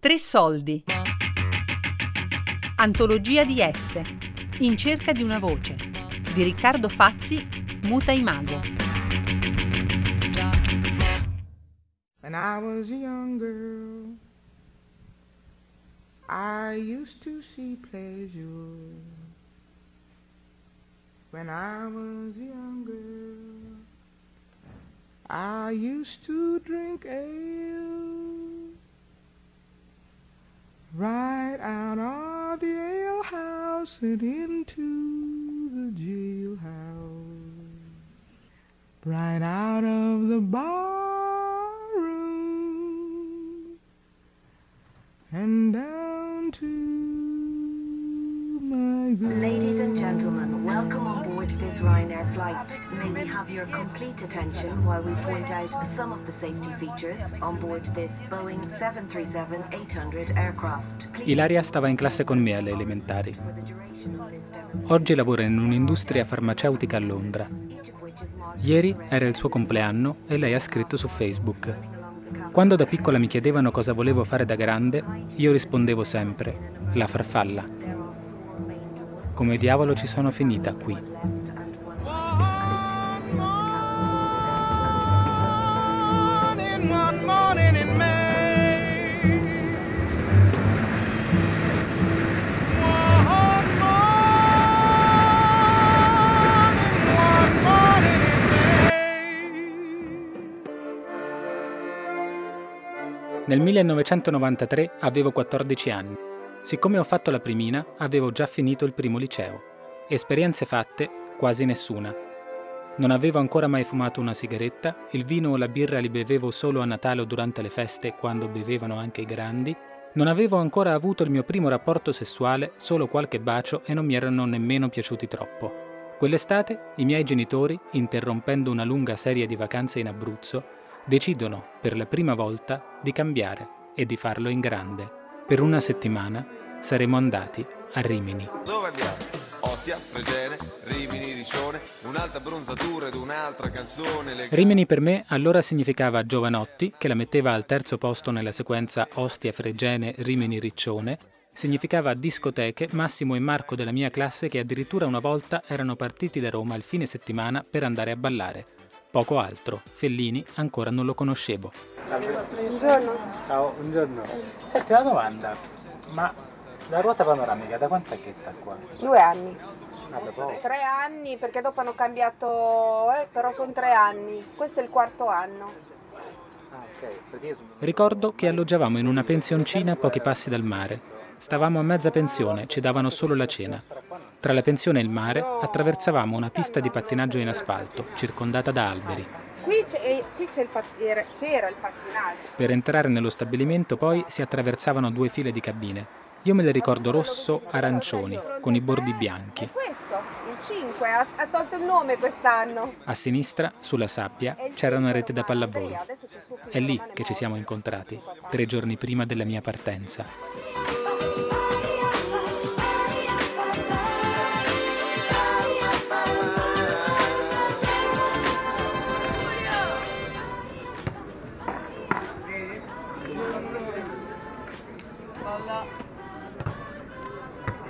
Tre soldi. Antologia di S. In cerca di una voce. Di Riccardo Fazzi, Muta Imago. When I was a young girl, I used to see pleasure. When I was a young girl, I used to drink ale right out of the alehouse and into the jailhouse, right out of the barroom and down to my and gentlemen, welcome on board this Ryanair flight. May we have your complete attention while we point out some of the safety features on board this Boeing 737-800 aircraft. Ilaria stava in classe con me alle elementari. Oggi lavora in un'industria farmaceutica a Londra. Ieri era il suo compleanno e lei ha scritto su Facebook. Quando da piccola mi chiedevano cosa volevo fare da grande, io rispondevo sempre, la farfalla. Come diavolo ci sono finita qui? Nel 1993 avevo 14 anni. Siccome ho fatto la primina, avevo già finito il primo liceo. Esperienze fatte, quasi nessuna. Non avevo ancora mai fumato una sigaretta, il vino o la birra li bevevo solo a Natale o durante le feste, quando bevevano anche i grandi. Non avevo ancora avuto il mio primo rapporto sessuale, solo qualche bacio e non mi erano nemmeno piaciuti troppo. Quell'estate i miei genitori, interrompendo una lunga serie di vacanze in Abruzzo, decidono per la prima volta di cambiare e di farlo in grande. Per una settimana saremo andati a Rimini. Dove andiamo? Ostia, Fregene, Rimini, Riccione, un'altra bronzatura ed un'altra canzone. Le... Rimini per me allora significava Giovanotti, che la metteva al terzo posto nella sequenza Ostia, Fregene, Rimini, Riccione. Significava discoteche, Massimo e Marco della mia classe che addirittura una volta erano partiti da Roma il fine settimana per andare a ballare. Poco altro, Fellini ancora non lo conoscevo. Buongiorno. Ciao, buongiorno. Senti una domanda, ma la ruota panoramica da quant'è che sta qua? Due anni. Ah. Tre anni perché dopo hanno cambiato, eh, però sono tre anni. Questo è il quarto anno. Ah. Ricordo che alloggiavamo in una pensioncina a pochi passi dal mare. Stavamo a mezza pensione, ci davano solo la cena. Tra la pensione e il mare attraversavamo una pista di pattinaggio in asfalto, circondata da alberi. Qui, c'è il c'era il pattinaggio. Per entrare nello stabilimento poi si attraversavano due file di cabine. Io me le ricordo rosso-arancioni, con i bordi bianchi. E questo, il 5, ha, tolto il nome quest'anno. A sinistra, sulla sabbia, c'era una rete da pallavolo. È lì che ci siamo incontrati, tre giorni prima della mia partenza.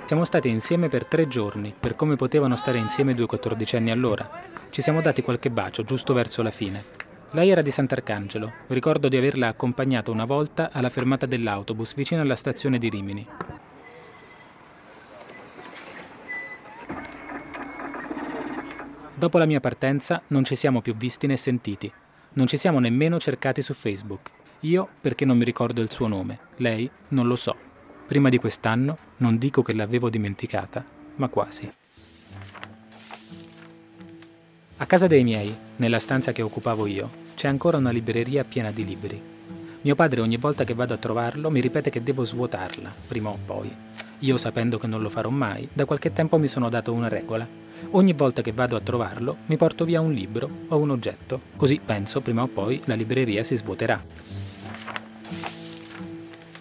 Siamo stati insieme per tre giorni, per come potevano stare insieme due quattordicenni allora. Ci siamo dati qualche bacio giusto verso la fine. Lei era di Sant'Arcangelo. Ricordo di averla accompagnata una volta alla fermata dell'autobus vicino alla stazione di Rimini. Dopo la mia partenza non ci siamo più visti né sentiti. Non ci siamo nemmeno cercati su Facebook. Io perché non mi ricordo il suo nome, lei non lo so. Prima di quest'anno non dico che l'avevo dimenticata, ma quasi. A casa dei miei, nella stanza che occupavo io, c'è ancora una libreria piena di libri. Mio padre ogni volta che vado a trovarlo mi ripete che devo svuotarla, prima o poi. Io, sapendo che non lo farò mai, da qualche tempo mi sono dato una regola. Ogni volta che vado a trovarlo, mi porto via un libro o un oggetto, così penso prima o poi la libreria si svuoterà.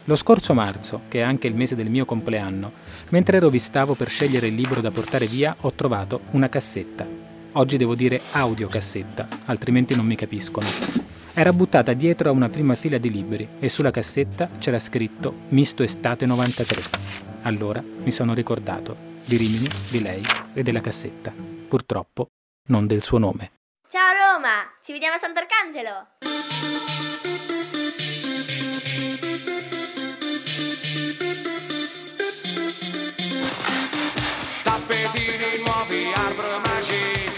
Lo scorso marzo, che è anche il mese del mio compleanno, mentre rovistavo per scegliere il libro da portare via, ho trovato una cassetta. Oggi devo dire audiocassetta, altrimenti non mi capiscono. Era buttata dietro a una prima fila di libri e sulla cassetta c'era scritto Misto Estate 93. Allora mi sono ricordato di Rimini, di lei e della cassetta. Purtroppo non del suo nome. Ciao Roma, ci vediamo a Sant'Arcangelo. Tappetini nuovi, Arbor Magic.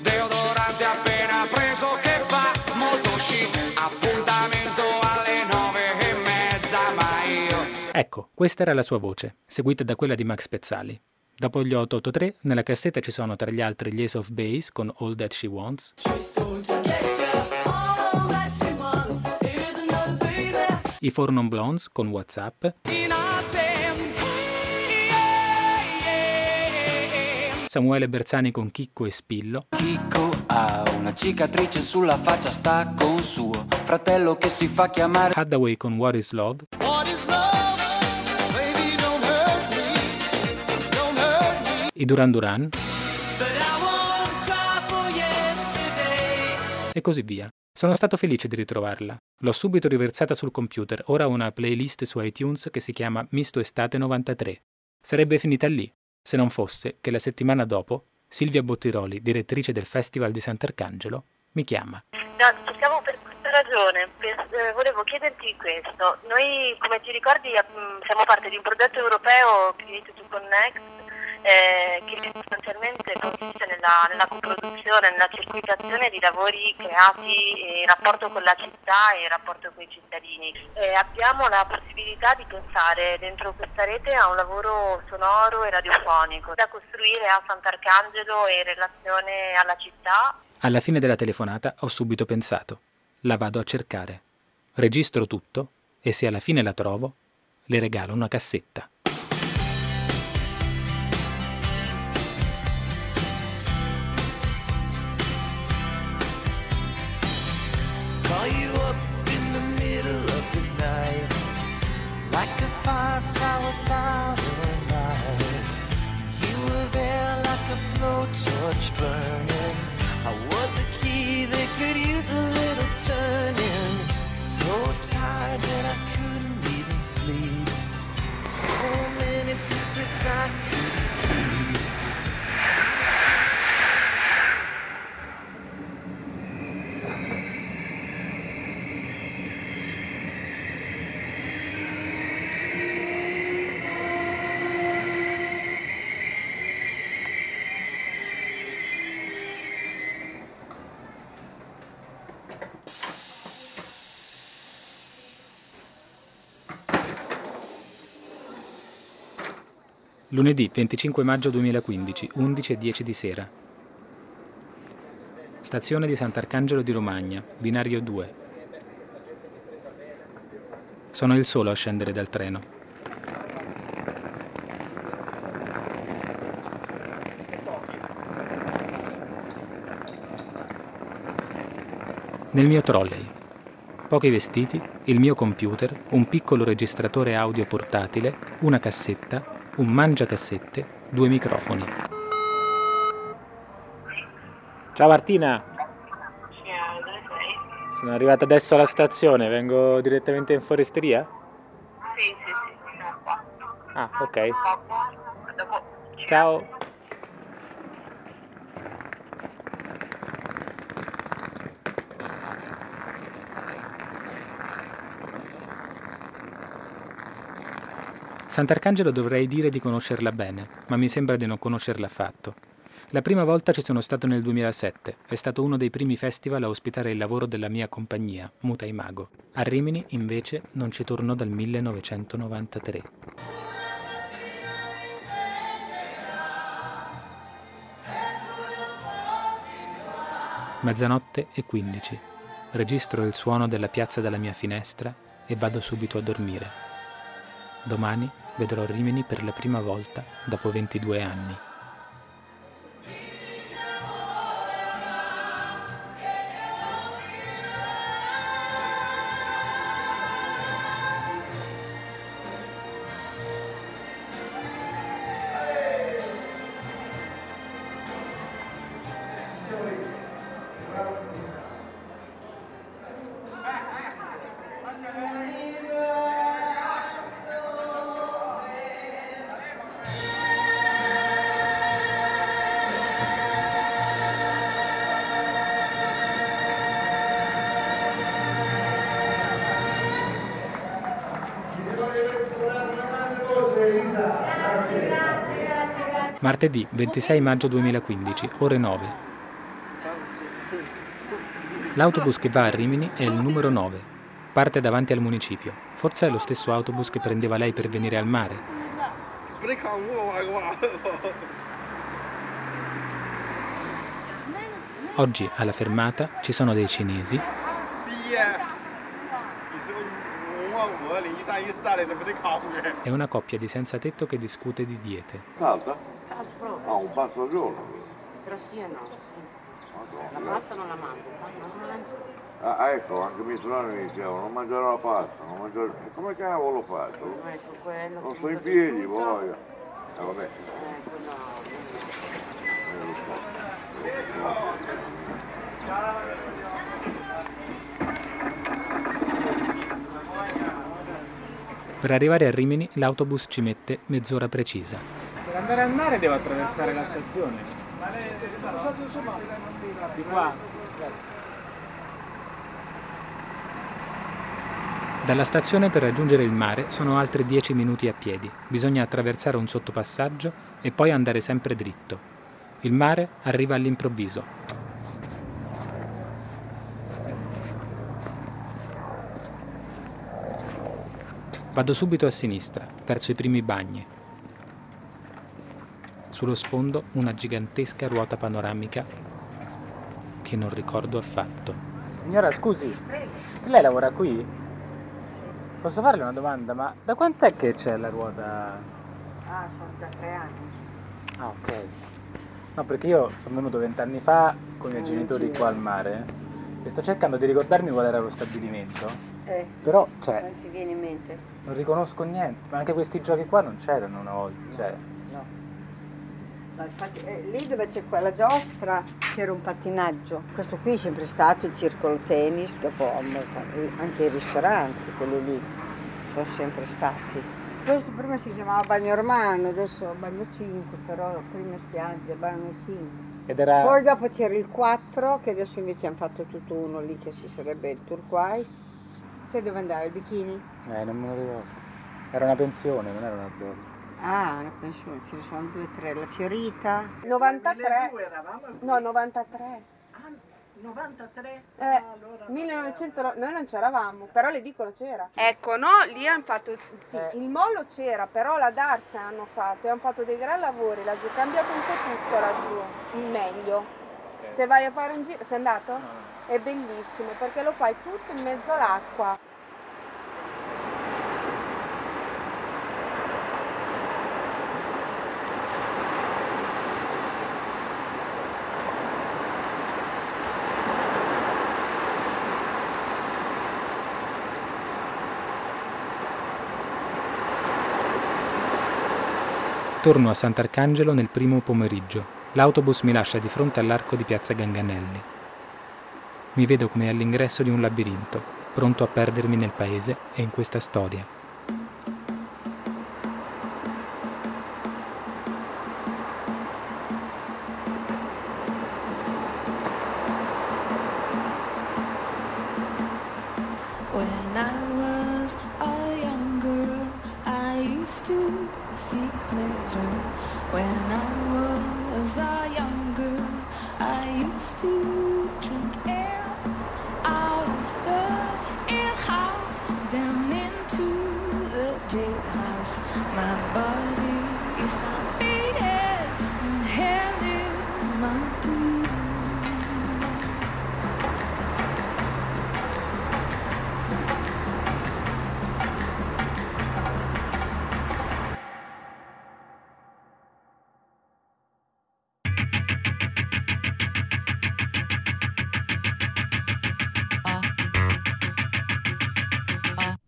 Deodorante appena preso che fa molto chic Appuntamento alle nove e mezza ma io Ecco, questa era la sua voce, seguita da quella di Max Pezzali. Dopo gli 883, nella cassetta ci sono tra gli altri gli Ace of Base con All That She Wants, i Four Non Blondes con WhatsApp, Samuele Bersani con Chicco e Spillo, Chicco ha una cicatrice sulla faccia, sta con suo fratello che si fa chiamare. Hathaway con What Is Love, i Duran Duran e così via. Sono stato felice di ritrovarla. L'ho subito riversata sul computer, ora ho una playlist su iTunes che si chiama Misto Estate 93. Sarebbe finita lì, se non fosse che la settimana dopo Silvia Bottiroli, direttrice del Festival di Sant'Arcangelo, mi chiama. No, ci siamo per questa ragione. Eh, volevo chiederti questo. Noi, come ti ricordi, mm, siamo parte di un progetto europeo Create to Connect eh, che sostanzialmente consiste nella, nella coproduzione, nella circuitazione di lavori creati in rapporto con la città e in rapporto con i cittadini. Eh, abbiamo la possibilità di pensare dentro questa rete a un lavoro sonoro e radiofonico da costruire a Sant'Arcangelo e in relazione alla città Alla fine della telefonata ho subito pensato, la vado a cercare. Registro tutto e se alla fine la trovo, le regalo una cassetta. Secrets I Lunedì 25 maggio 2015, 11 e 10 di sera. Stazione di Sant'Arcangelo di Romagna, binario 2. Sono il solo a scendere dal treno. Nel mio trolley. Pochi vestiti, il mio computer, un piccolo registratore audio portatile, una cassetta, un mangiacassette, due microfoni. Ciao Martina! Sono arrivata adesso alla stazione, vengo direttamente in foresteria? Sì, sì, sì, siamo qua. Ah, ok. Ciao! Sant'Arcangelo dovrei dire di conoscerla bene, ma mi sembra di non conoscerla affatto. La prima volta ci sono stato nel 2007, è stato uno dei primi festival a ospitare il lavoro della mia compagnia, Muta Imago. A Rimini, invece, non ci torno dal 1993. Mezzanotte e 15. Registro il suono della piazza dalla mia finestra e vado subito a dormire. Domani vedrò Rimini per la prima volta dopo 22 anni. Martedì 26 maggio 2015, ore 9. L'autobus che va a Rimini è il numero 9. Parte davanti al municipio. Forse è lo stesso autobus che prendeva lei per venire al mare. Oggi alla fermata ci sono dei cinesi, è una coppia di senza tetto che discute di diete. Salta. Salto proprio. No, un pasto al giorno. Però sì e no, sì. La Madonna. pasta non la mangio, il pane non la mangio. Ah, ah, ecco, anche mia sorella mi diceva, non mangerò la pasta, non mangerò... E come cavolo lo faccio? Su quello. Non sto in piedi, voglio. Eh, vabbè. Eh, quello... Eh, lo so. Per arrivare a Rimini l'autobus ci mette mezz'ora precisa. Per mare devo attraversare la stazione. Di qua. Dalla stazione per raggiungere il mare sono altri 10 minuti a piedi. Bisogna attraversare un sottopassaggio e poi andare sempre dritto. Il mare arriva all'improvviso. Vado subito a sinistra, verso i primi bagni. Sullo sfondo una gigantesca ruota panoramica che non ricordo affatto. Signora, scusi, lei lavora qui? Posso farle una domanda? Ma da quant'è che c'è la ruota? Ah, sono già tre anni. Ah, ok. No, perché io sono venuto vent'anni fa con i miei Eh, genitori sì. qua al mare e sto cercando di ricordarmi qual era lo stabilimento. Eh, Però, cioè, non ti viene in mente? non riconosco niente. Ma anche questi giochi qua non c'erano una volta. Cioè, No. No, infatti, eh, lì dove c'è quella giostra c'era un pattinaggio. Questo qui è sempre stato il circolo tennis, dopo anche i ristoranti, quelli lì, sono sempre stati. Questo prima si chiamava Bagno Romano, adesso Bagno 5, però prima spiaggia, Bagno 5. ed era... Poi dopo c'era il 4, che adesso invece hanno fatto tutto uno lì che si sarebbe il turquoise. Te dove andavi? Il bikini? Eh, non me lo ricordo. Era una pensione, non era una ruota. Ah, una pensione, ce ne sono due o tre. La Fiorita. 93. No, 93. 93? Eh, 1900, noi non c'eravamo, però l'edicola c'era. Ecco, no, lì hanno fatto, sì, il mollo c'era, però la Darsa hanno fatto e hanno fatto dei gran lavori laggiù, è cambiato un po' tutto laggiù, in meglio. Se vai a fare un giro, sei andato? È bellissimo perché lo fai tutto in mezzo all'acqua. Torno a Sant'Arcangelo nel primo pomeriggio. L'autobus mi lascia di fronte all'arco di piazza Ganganelli. Mi vedo come all'ingresso di un labirinto, pronto a perdermi nel paese e in questa storia.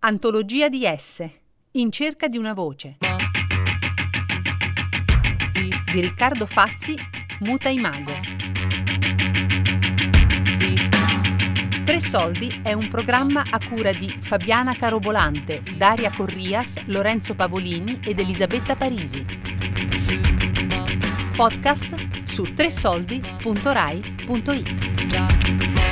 Antologia di S. In cerca di una voce. Di Riccardo Fazzi, Muta Imago. Tre Soldi è un programma a cura di Fabiana Carobolante, Daria Corrias, Lorenzo Pavolini ed Elisabetta Parisi. Podcast su tresoldi.rai.it.